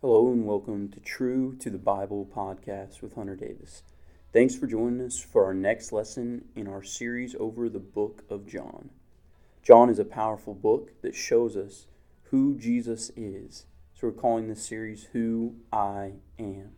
Hello and welcome to True to the Bible podcast with Hunter Davis. Thanks for joining us for our next lesson in our series over the book of John. John is a powerful book that shows us who Jesus is. So we're calling this series Who I Am.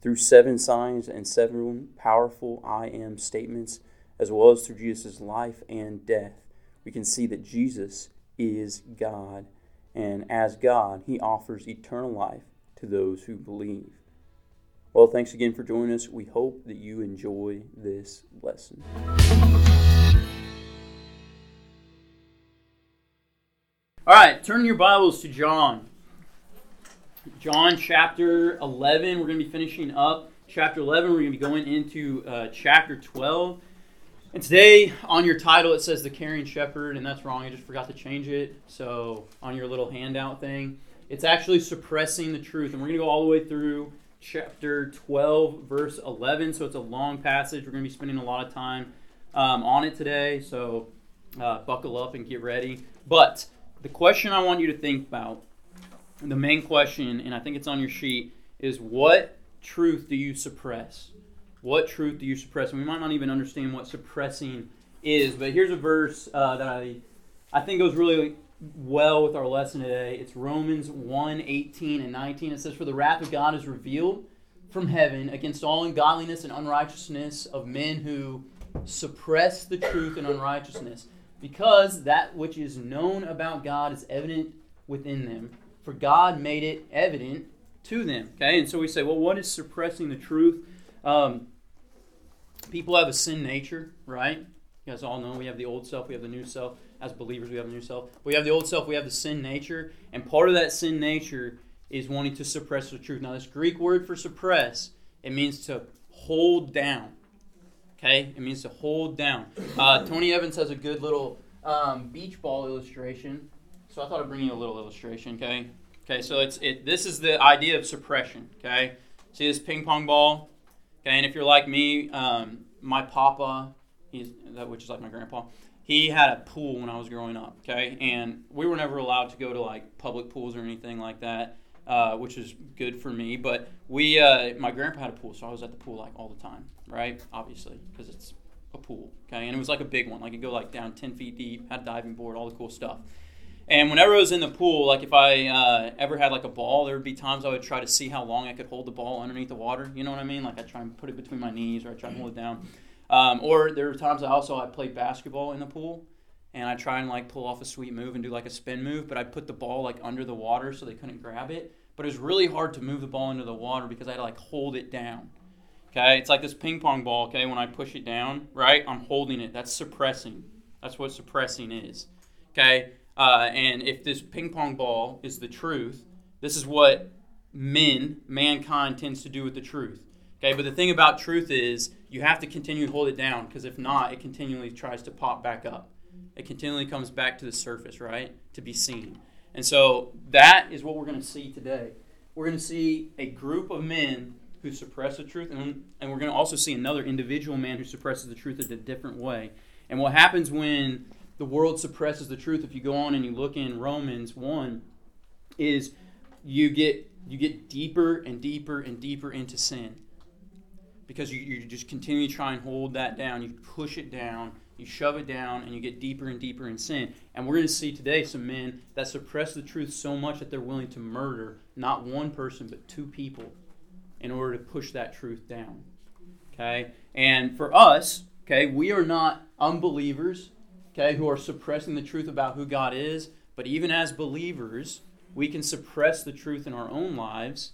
Through seven signs and seven powerful I am statements, as well as through Jesus' life and death, we can see that Jesus is God. And as God, he offers eternal life to those who believe. Well, thanks again for joining us. We hope that you enjoy this lesson. All right, turn your Bibles to John. John chapter 11. We're going to be finishing up chapter 11. We're going to be going into uh, chapter 12. And today, on your title, it says the caring shepherd, and that's wrong. I just forgot to change it. So, on your little handout thing, it's actually suppressing the truth. And we're going to go all the way through chapter 12, verse 11. So, it's a long passage. We're going to be spending a lot of time um, on it today. So, uh, buckle up and get ready. But the question I want you to think about, the main question, and I think it's on your sheet, is what truth do you suppress? What truth do you suppress? And we might not even understand what suppressing is, but here's a verse uh, that I, I think goes really well with our lesson today. It's Romans 1 18 and 19. It says, For the wrath of God is revealed from heaven against all ungodliness and unrighteousness of men who suppress the truth and unrighteousness, because that which is known about God is evident within them. For God made it evident to them. Okay, and so we say, well, what is suppressing the truth? Um, people have a sin nature, right? You guys all know we have the old self, we have the new self. As believers, we have the new self. We have the old self, we have the sin nature. And part of that sin nature is wanting to suppress the truth. Now, this Greek word for suppress, it means to hold down. Okay? It means to hold down. Uh, Tony Evans has a good little um, beach ball illustration. So I thought I'd bring you a little illustration, okay? Okay, so it's it. This is the idea of suppression. Okay, see this ping pong ball. Okay, and if you're like me, um, my papa, he's that which is like my grandpa. He had a pool when I was growing up. Okay, and we were never allowed to go to like public pools or anything like that, uh, which is good for me. But we, uh, my grandpa had a pool, so I was at the pool like all the time, right? Obviously, because it's a pool. Okay, and it was like a big one, like it go like down ten feet deep, had a diving board, all the cool stuff. And whenever I was in the pool, like if I uh, ever had like a ball, there would be times I would try to see how long I could hold the ball underneath the water. You know what I mean? Like I try and put it between my knees, or I try and hold it down. Um, or there were times I also I played basketball in the pool, and I try and like pull off a sweet move and do like a spin move, but I put the ball like under the water so they couldn't grab it. But it was really hard to move the ball into the water because I had to like hold it down. Okay, it's like this ping pong ball. Okay, when I push it down, right, I'm holding it. That's suppressing. That's what suppressing is. Okay, uh, and if this ping pong ball is the truth, this is what men, mankind, tends to do with the truth. Okay, but the thing about truth is you have to continue hold it down because if not, it continually tries to pop back up. It continually comes back to the surface, right, to be seen. And so that is what we're going to see today. We're going to see a group of men who suppress the truth, and, and we're going to also see another individual man who suppresses the truth in a different way. And what happens when the world suppresses the truth, if you go on and you look in Romans 1, is you get you get deeper and deeper and deeper into sin. Because you, you just continue to try and hold that down. You push it down, you shove it down, and you get deeper and deeper in sin. And we're going to see today some men that suppress the truth so much that they're willing to murder not one person, but two people in order to push that truth down. Okay? And for us, okay, we are not unbelievers okay, who are suppressing the truth about who God is. But even as believers, we can suppress the truth in our own lives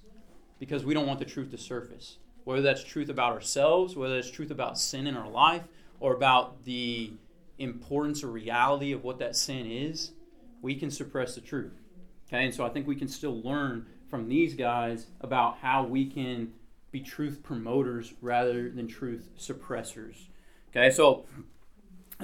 because we don't want the truth to surface. Whether that's truth about ourselves, whether that's truth about sin in our life, or about the importance or reality of what that sin is, we can suppress the truth. Okay, and so I think we can still learn from these guys about how we can be truth promoters rather than truth suppressors. Okay, so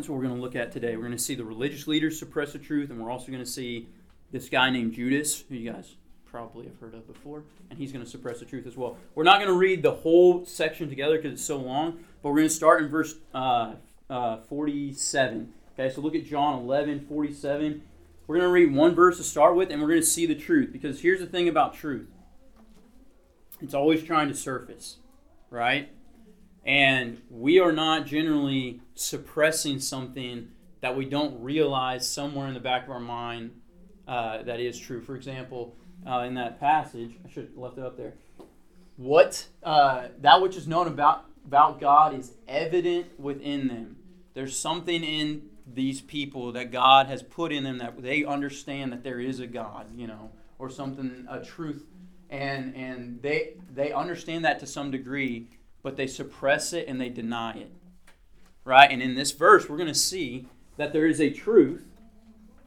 that's what we're going to look at today. We're going to see the religious leaders suppress the truth, and we're also going to see this guy named Judas, who you guys probably have heard of before, and he's going to suppress the truth as well. We're not going to read the whole section together because it's so long, but we're going to start in verse uh, uh, 47. Okay, so look at John 11, 47. we're going to read one verse to start with, and we're going to see the truth. Because here's the thing about truth it's always trying to surface, right? And we are not generally suppressing something that we don't realize somewhere in the back of our mind uh, that is true. For example, uh, in that passage, I should have left it up there. What uh, that which is known about about God is evident within them. There's something in these people that God has put in them that they understand that there is a God, you know, or something, a truth, and and they they understand that to some degree, but they suppress it and they deny it, right? And in this verse, we're going to see that there is a truth,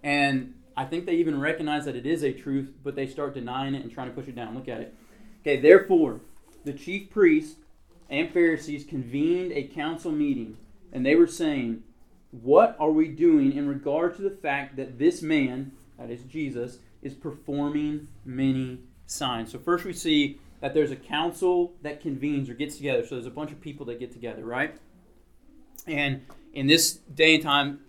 and I think they even recognize that it is a truth, but they start denying it and trying to push it down. Look at it. Okay, therefore, the chief priests and Pharisees convened a council meeting, and they were saying, What are we doing in regard to the fact that this man, that is Jesus, is performing many signs? So, first we see that there's a council that convenes or gets together. So, there's a bunch of people that get together, right? And in this day and time,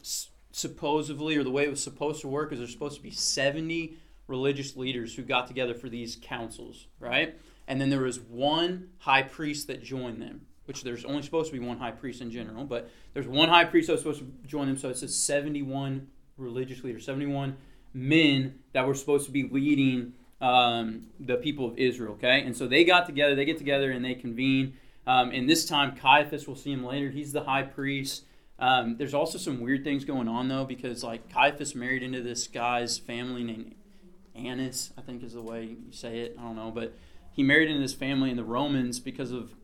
supposedly, or the way it was supposed to work, is there's supposed to be 70 religious leaders who got together for these councils, right? And then there was one high priest that joined them, which there's only supposed to be one high priest in general, but there's one high priest that was supposed to join them, so it says 71 religious leaders, 71 men that were supposed to be leading um, the people of Israel, okay? And so they got together, they get together and they convene. Um, and this time, Caiaphas, we'll see him later, he's the high priest. Um, there's also some weird things going on, though, because like Caiaphas married into this guy's family named Annas, I think is the way you say it. I don't know, but he married into this family, and the Romans, because of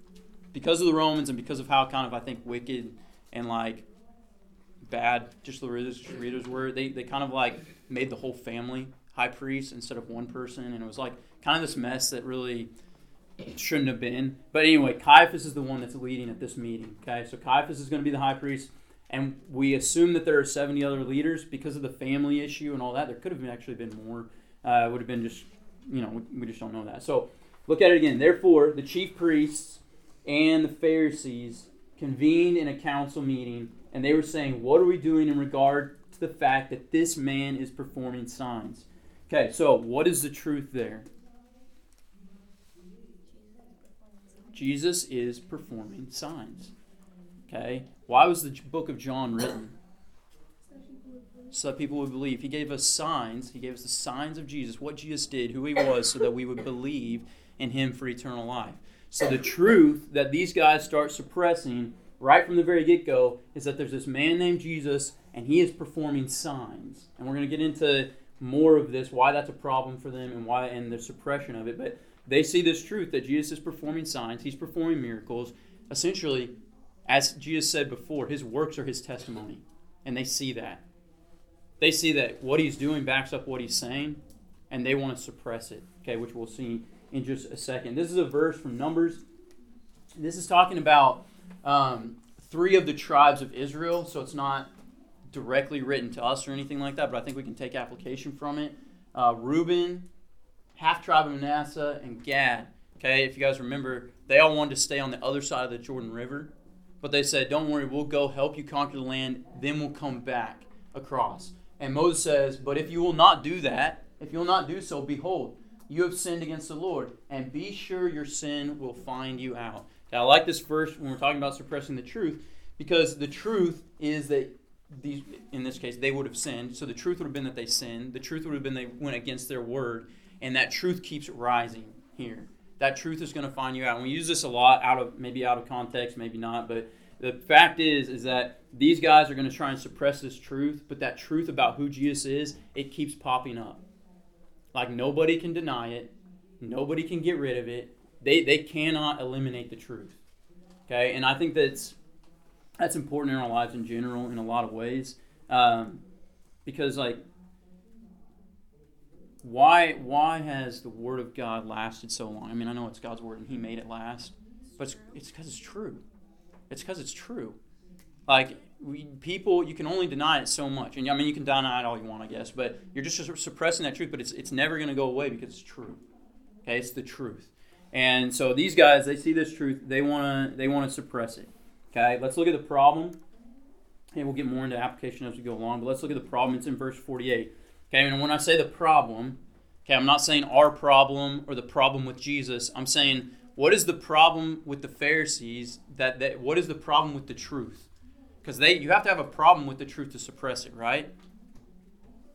because of the Romans and because of how kind of I think wicked and like bad just the religious readers were, they, they kind of like made the whole family high priest instead of one person, and it was like kind of this mess that really shouldn't have been. But anyway, Caiaphas is the one that's leading at this meeting. Okay, so Caiaphas is going to be the high priest, and we assume that there are seventy other leaders because of the family issue and all that. There could have actually been more. Uh, would have been just you know we just don't know that. So Look at it again. Therefore, the chief priests and the Pharisees convened in a council meeting, and they were saying, What are we doing in regard to the fact that this man is performing signs? Okay, so what is the truth there? Jesus is performing signs. Okay? Why was the book of John written? So that people would believe. He gave us signs. He gave us the signs of Jesus, what Jesus did, who he was, so that we would believe in him for eternal life. So the truth that these guys start suppressing right from the very get go is that there's this man named Jesus and he is performing signs. And we're going to get into more of this, why that's a problem for them and why and the suppression of it. But they see this truth that Jesus is performing signs, he's performing miracles. Essentially, as Jesus said before, his works are his testimony. And they see that. They see that what he's doing backs up what he's saying, and they want to suppress it, okay, which we'll see in just a second. This is a verse from Numbers. This is talking about um, three of the tribes of Israel, so it's not directly written to us or anything like that, but I think we can take application from it. Uh, Reuben, half tribe of Manasseh, and Gad. Okay, if you guys remember, they all wanted to stay on the other side of the Jordan River, but they said, Don't worry, we'll go help you conquer the land, then we'll come back across. And Moses says, But if you will not do that, if you will not do so, behold, you have sinned against the Lord, and be sure your sin will find you out. Now, I like this verse when we're talking about suppressing the truth, because the truth is that these, in this case, they would have sinned. So the truth would have been that they sinned. The truth would have been they went against their word, and that truth keeps rising here. That truth is going to find you out. And we use this a lot out of maybe out of context, maybe not, but the fact is is that these guys are going to try and suppress this truth, but that truth about who Jesus is, it keeps popping up. Like nobody can deny it. Nobody can get rid of it. They they cannot eliminate the truth. Okay, and I think that's that's important in our lives in general in a lot of ways, um, because like why why has the word of God lasted so long? I mean, I know it's God's word and He made it last, but it's because it's, it's true. It's because it's true. Like we, people, you can only deny it so much, and I mean you can deny it all you want, I guess, but you're just suppressing that truth. But it's it's never going to go away because it's true. Okay, it's the truth. And so these guys, they see this truth, they want to they want to suppress it. Okay, let's look at the problem. And we'll get more into application as we go along. But let's look at the problem. It's in verse 48. Okay, and when I say the problem, okay, I'm not saying our problem or the problem with Jesus. I'm saying what is the problem with the Pharisees? That, that what is the problem with the truth? Because they you have to have a problem with the truth to suppress it, right?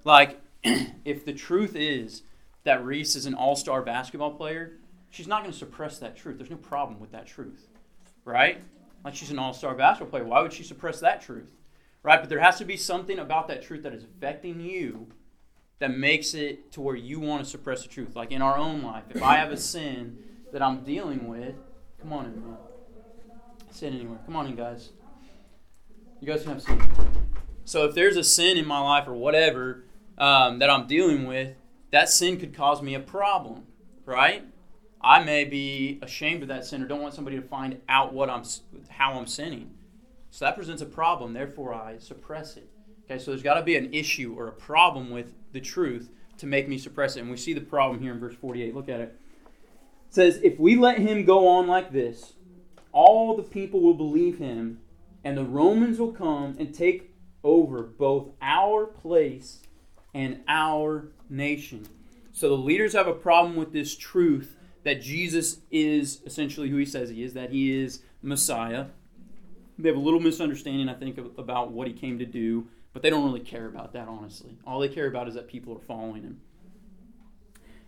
Like, if the truth is that Reese is an all-star basketball player, she's not going to suppress that truth. There's no problem with that truth, right? Like she's an all-star basketball player. Why would she suppress that truth? Right? But there has to be something about that truth that is affecting you that makes it to where you want to suppress the truth. Like in our own life, if I have a sin that I'm dealing with, come on in, man. Sin anywhere. Come on in, guys. You guys can have sin. So if there's a sin in my life or whatever um, that I'm dealing with, that sin could cause me a problem, right? I may be ashamed of that sin or don't want somebody to find out what I'm, how I'm sinning. So that presents a problem. Therefore, I suppress it. Okay, so there's got to be an issue or a problem with the truth to make me suppress it. And we see the problem here in verse 48. Look at it. It says, If we let him go on like this, all the people will believe him, and the Romans will come and take over both our place and our nation. So the leaders have a problem with this truth that Jesus is essentially who he says he is, that he is Messiah. They have a little misunderstanding, I think, about what he came to do, but they don't really care about that, honestly. All they care about is that people are following him.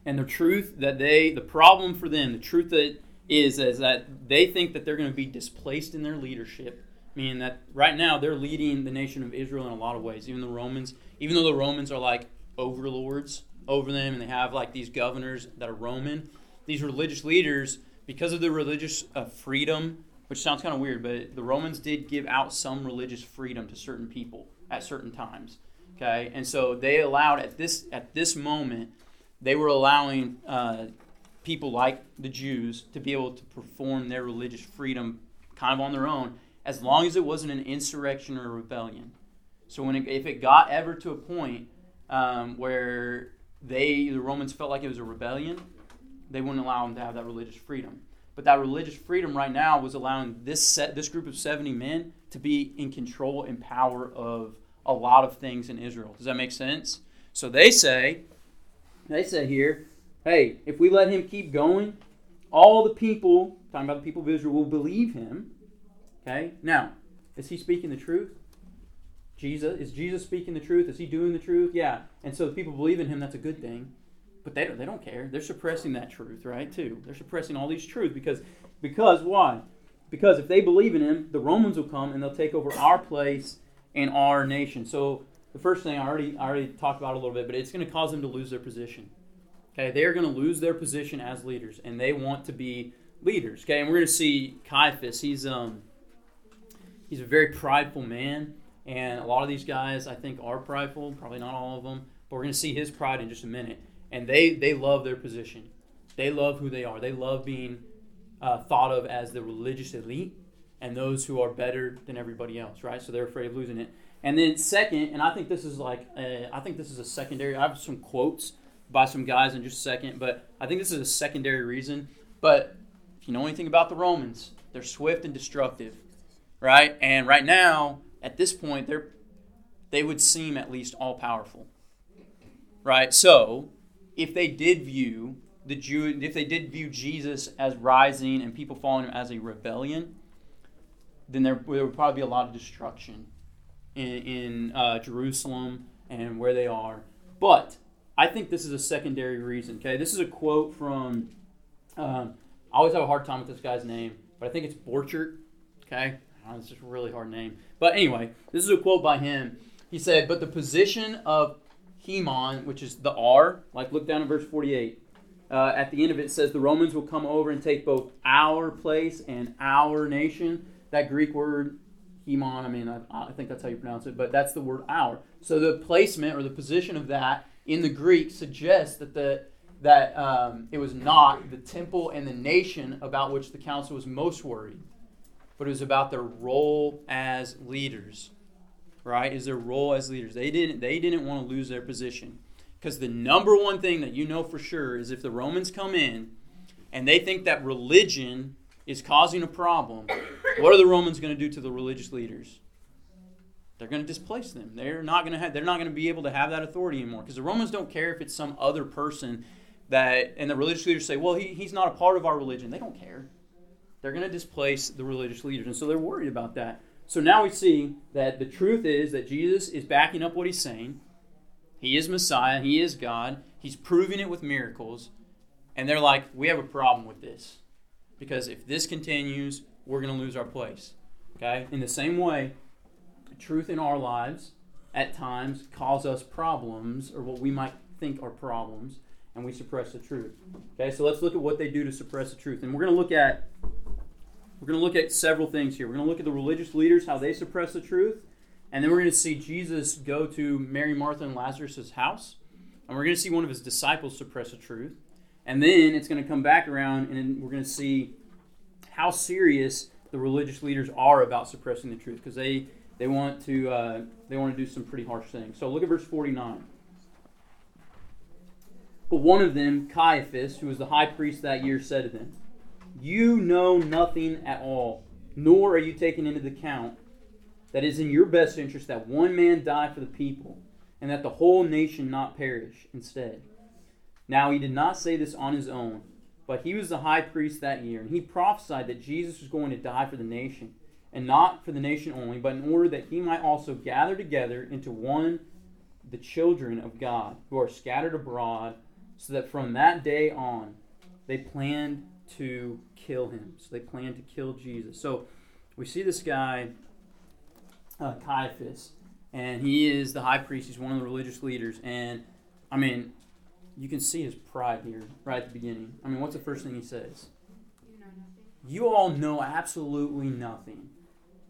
And the truth that they, the problem for them, the truth that is, is that they think that they're going to be displaced in their leadership, meaning that right now they're leading the nation of Israel in a lot of ways. Even the Romans, even though the Romans are like overlords over them and they have like these governors that are Roman, these religious leaders, because of the religious uh, freedom, which sounds kind of weird, but the Romans did give out some religious freedom to certain people at certain times. Okay, and so they allowed at this at this moment, they were allowing uh, people like the Jews to be able to perform their religious freedom kind of on their own, as long as it wasn't an insurrection or a rebellion. So when it, if it got ever to a point um, where they the Romans felt like it was a rebellion, they wouldn't allow them to have that religious freedom. But that religious freedom right now was allowing this set, this group of 70 men to be in control and power of a lot of things in Israel. Does that make sense? So they say, they say here, hey, if we let him keep going, all the people, talking about the people of Israel, will believe him. Okay? Now, is he speaking the truth? Jesus is Jesus speaking the truth? Is he doing the truth? Yeah. And so the people believe in him, that's a good thing. But they don't, they don't care. They're suppressing that truth, right? Too. They're suppressing all these truths because because why? Because if they believe in him, the Romans will come and they'll take over our place and our nation. So the first thing I already I already talked about a little bit, but it's going to cause them to lose their position. Okay, they are going to lose their position as leaders, and they want to be leaders. Okay, and we're going to see Caiaphas. He's um he's a very prideful man, and a lot of these guys I think are prideful. Probably not all of them, but we're going to see his pride in just a minute. And they they love their position. They love who they are. They love being uh, thought of as the religious elite and those who are better than everybody else, right? So they're afraid of losing it. And then second, and I think this is like, a, I think this is a secondary. I have some quotes by some guys in just a second, but I think this is a secondary reason. But if you know anything about the Romans, they're swift and destructive, right? And right now, at this point, they're they would seem at least all powerful, right? So if they did view the Jew, if they did view Jesus as rising and people following him as a rebellion, then there, there would probably be a lot of destruction in, in uh, Jerusalem and where they are. But I think this is a secondary reason. Okay, this is a quote from. Um, I always have a hard time with this guy's name, but I think it's Borchert. Okay, oh, it's just a really hard name. But anyway, this is a quote by him. He said, "But the position of Hemon, which is the R, like look down in verse forty-eight. Uh, at the end of it, it says the Romans will come over and take both our place and our nation." that Greek word hemon, I mean, I, I, think that's how you pronounce it, but that's the word our. So the placement or the position of that in the Greek suggests that the that um, it was not the temple and the nation about which the council was most worried, but it was about their role as leaders. Right? Is their role as leaders? They didn't they didn't want to lose their position because the number one thing that you know for sure is if the Romans come in and they think that religion is causing a problem, what are the Romans going to do to the religious leaders? they're going to displace them. They're not going to have, they're not going to be able to have that authority anymore because the Romans don't care if it's some other person that and the religious leaders say, "Well, he, he's not a part of our religion." They don't care. They're going to displace the religious leaders, and so they're worried about that. So now we see that the truth is that Jesus is backing up what he's saying. He is Messiah, he is God. He's proving it with miracles. And they're like, "We have a problem with this." Because if this continues, we're going to lose our place. Okay? In the same way, truth in our lives at times cause us problems or what we might think are problems and we suppress the truth. Okay? So let's look at what they do to suppress the truth. And we're going to look at we're going to look at several things here. We're going to look at the religious leaders how they suppress the truth, and then we're going to see Jesus go to Mary, Martha, and Lazarus' house, and we're going to see one of his disciples suppress the truth. And then it's going to come back around, and we're going to see how serious the religious leaders are about suppressing the truth because they they want to uh, they want to do some pretty harsh things. So look at verse forty nine. But one of them, Caiaphas, who was the high priest that year, said to them, You know nothing at all, nor are you taking into account that it is in your best interest that one man die for the people, and that the whole nation not perish instead. Now he did not say this on his own, but he was the high priest that year, and he prophesied that Jesus was going to die for the nation, and not for the nation only, but in order that he might also gather together into one the children of God who are scattered abroad so that from that day on, they planned to kill him. So they plan to kill Jesus. So we see this guy, uh, Caiaphas, and he is the high priest. He's one of the religious leaders. And, I mean, you can see his pride here right at the beginning. I mean, what's the first thing he says? You know nothing. You all know absolutely nothing.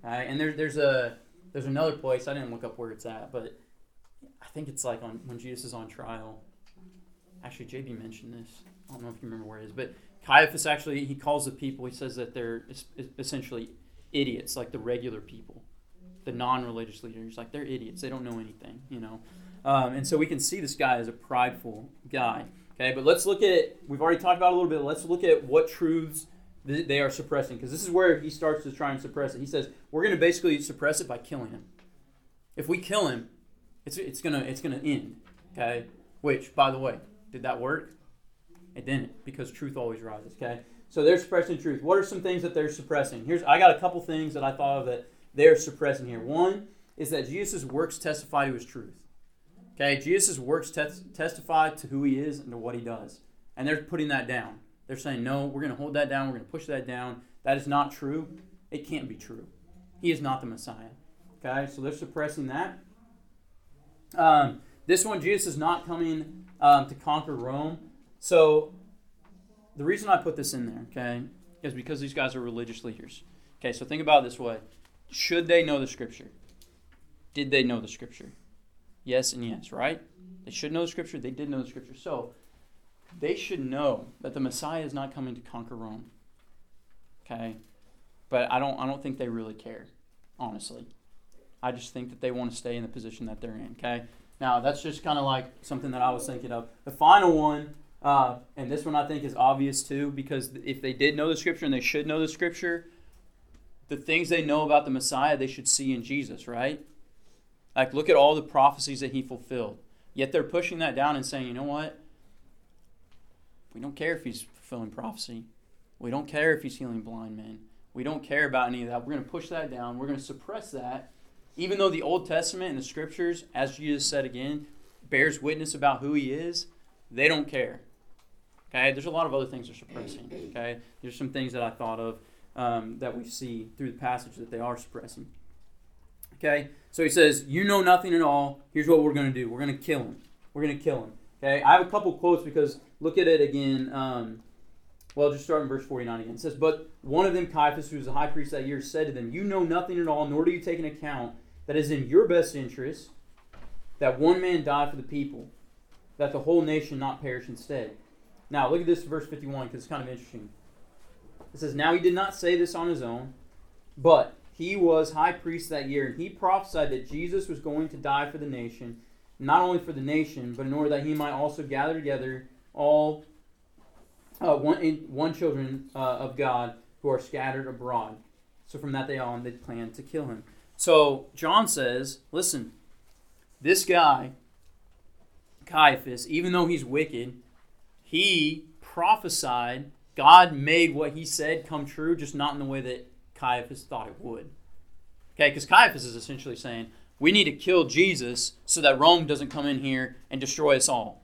Right? And there, there's a there's another place I didn't look up where it's at, but I think it's like on when Jesus is on trial actually JB mentioned this. I don't know if you remember where it is, but Caiaphas actually he calls the people. He says that they're essentially idiots, like the regular people, the non-religious leaders. Like they're idiots. They don't know anything, you know. Um, and so we can see this guy as a prideful guy. Okay, but let's look at. We've already talked about a little bit. Let's look at what truths they are suppressing, because this is where he starts to try and suppress it. He says we're going to basically suppress it by killing him. If we kill him, it's it's gonna it's gonna end. Okay, which by the way, did that work? It didn't because truth always rises. Okay, so they're suppressing truth. What are some things that they're suppressing? Here's I got a couple things that I thought of that they're suppressing here. One is that Jesus' works testify to his truth. Okay, Jesus' works tes- testify to who he is and to what he does, and they're putting that down. They're saying no, we're going to hold that down. We're going to push that down. That is not true. It can't be true. He is not the Messiah. Okay, so they're suppressing that. Um, this one, Jesus is not coming um, to conquer Rome. So the reason I put this in there, okay, is because these guys are religious leaders. Okay, so think about this way: Should they know the Scripture? Did they know the Scripture? Yes and yes, right? They should know the Scripture. They did know the Scripture. So they should know that the Messiah is not coming to conquer Rome. Okay, but I don't. I don't think they really care, honestly. I just think that they want to stay in the position that they're in. Okay, now, that's just kind of like something that I was thinking of. The final one, uh, and this one I think is obvious too, because if they did know the scripture and they should know the scripture, the things they know about the Messiah they should see in Jesus, right? Like, look at all the prophecies that he fulfilled. Yet they're pushing that down and saying, you know what? We don't care if he's fulfilling prophecy. We don't care if he's healing blind men. We don't care about any of that. We're going to push that down. We're going to suppress that even though the Old Testament and the scriptures, as Jesus said again, bears witness about who he is, they don't care. Okay, there's a lot of other things they're suppressing. Okay, there's some things that I thought of um, that we see through the passage that they are suppressing. Okay, so he says, "You know nothing at all. Here's what we're going to do. We're going to kill him. We're going to kill him." Okay, I have a couple quotes because look at it again. Um, well, just start in verse 49 again. It says, But one of them, Caiaphas, who was the high priest that year, said to them, You know nothing at all, nor do you take an account that is in your best interest that one man die for the people, that the whole nation not perish instead. Now, look at this verse 51 because it's kind of interesting. It says, Now he did not say this on his own, but he was high priest that year, and he prophesied that Jesus was going to die for the nation, not only for the nation, but in order that he might also gather together all uh, one, one children uh, of God who are scattered abroad. So from that day on, they planned to kill him. So John says, listen, this guy, Caiaphas, even though he's wicked, he prophesied. God made what he said come true, just not in the way that Caiaphas thought it would. Okay, because Caiaphas is essentially saying, we need to kill Jesus so that Rome doesn't come in here and destroy us all.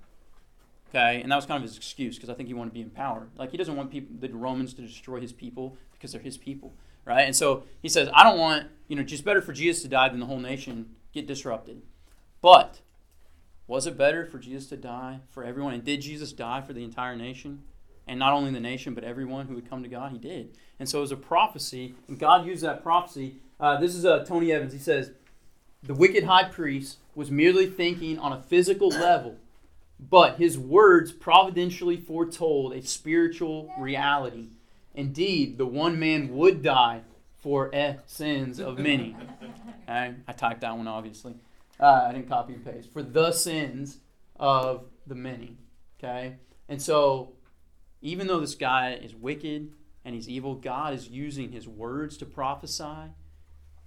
Okay, and that was kind of his excuse because I think he wanted to be in power. Like he doesn't want people, the Romans, to destroy his people because they're his people, right? And so he says, I don't want, you know, just better for Jesus to die than the whole nation get disrupted. But was it better for Jesus to die for everyone? And did Jesus die for the entire nation? And not only the nation, but everyone who would come to God? He did. And so it was a prophecy, and God used that prophecy. Uh, this is uh, Tony Evans. He says, The wicked high priest was merely thinking on a physical level, but his words providentially foretold a spiritual reality. Indeed, the one man would die for eh, sins of many. I, I typed that one, obviously. Uh, I didn't copy and paste. For the sins of the many. Okay? And so, even though this guy is wicked and he's evil, God is using his words to prophesy.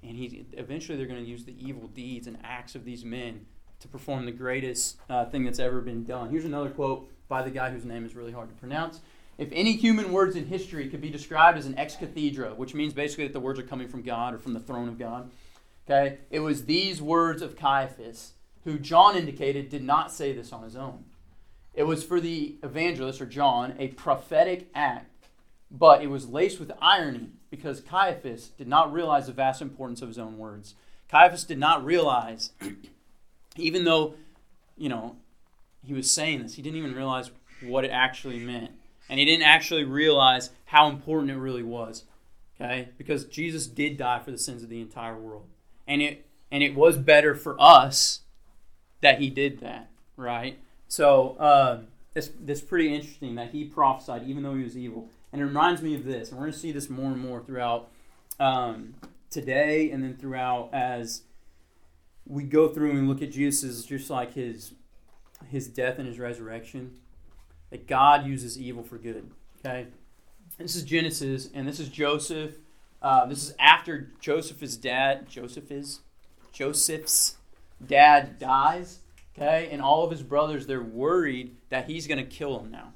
And he, eventually, they're going to use the evil deeds and acts of these men to perform the greatest uh, thing that's ever been done. Here's another quote by the guy whose name is really hard to pronounce. If any human words in history could be described as an ex cathedra, which means basically that the words are coming from God or from the throne of God, okay, it was these words of Caiaphas, who John indicated did not say this on his own. It was for the evangelist or John a prophetic act, but it was laced with irony because Caiaphas did not realize the vast importance of his own words. Caiaphas did not realize, even though, you know, he was saying this, he didn't even realize what it actually meant and he didn't actually realize how important it really was. Okay? Because Jesus did die for the sins of the entire world. And it and it was better for us that he did that, right? So uh, it's, it's pretty interesting that he prophesied even though he was evil. And it reminds me of this, and we're going to see this more and more throughout um, today and then throughout as we go through and look at Jesus, just like his his death and his resurrection that God uses evil for good. Okay? This is Genesis, and this is Joseph. Uh, this is after Joseph's dad, Joseph is Joseph's dad dies. Okay, and all of his brothers they're worried that he's going to kill them now,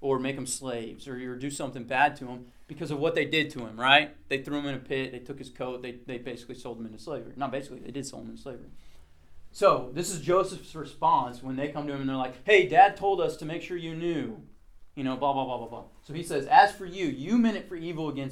or make them slaves, or, or do something bad to him because of what they did to him. Right? They threw him in a pit. They took his coat. They they basically sold him into slavery. Not basically, they did sell him into slavery. So this is Joseph's response when they come to him and they're like, "Hey, Dad told us to make sure you knew." You know, blah blah blah blah blah. So he says, "As for you, you meant it for evil against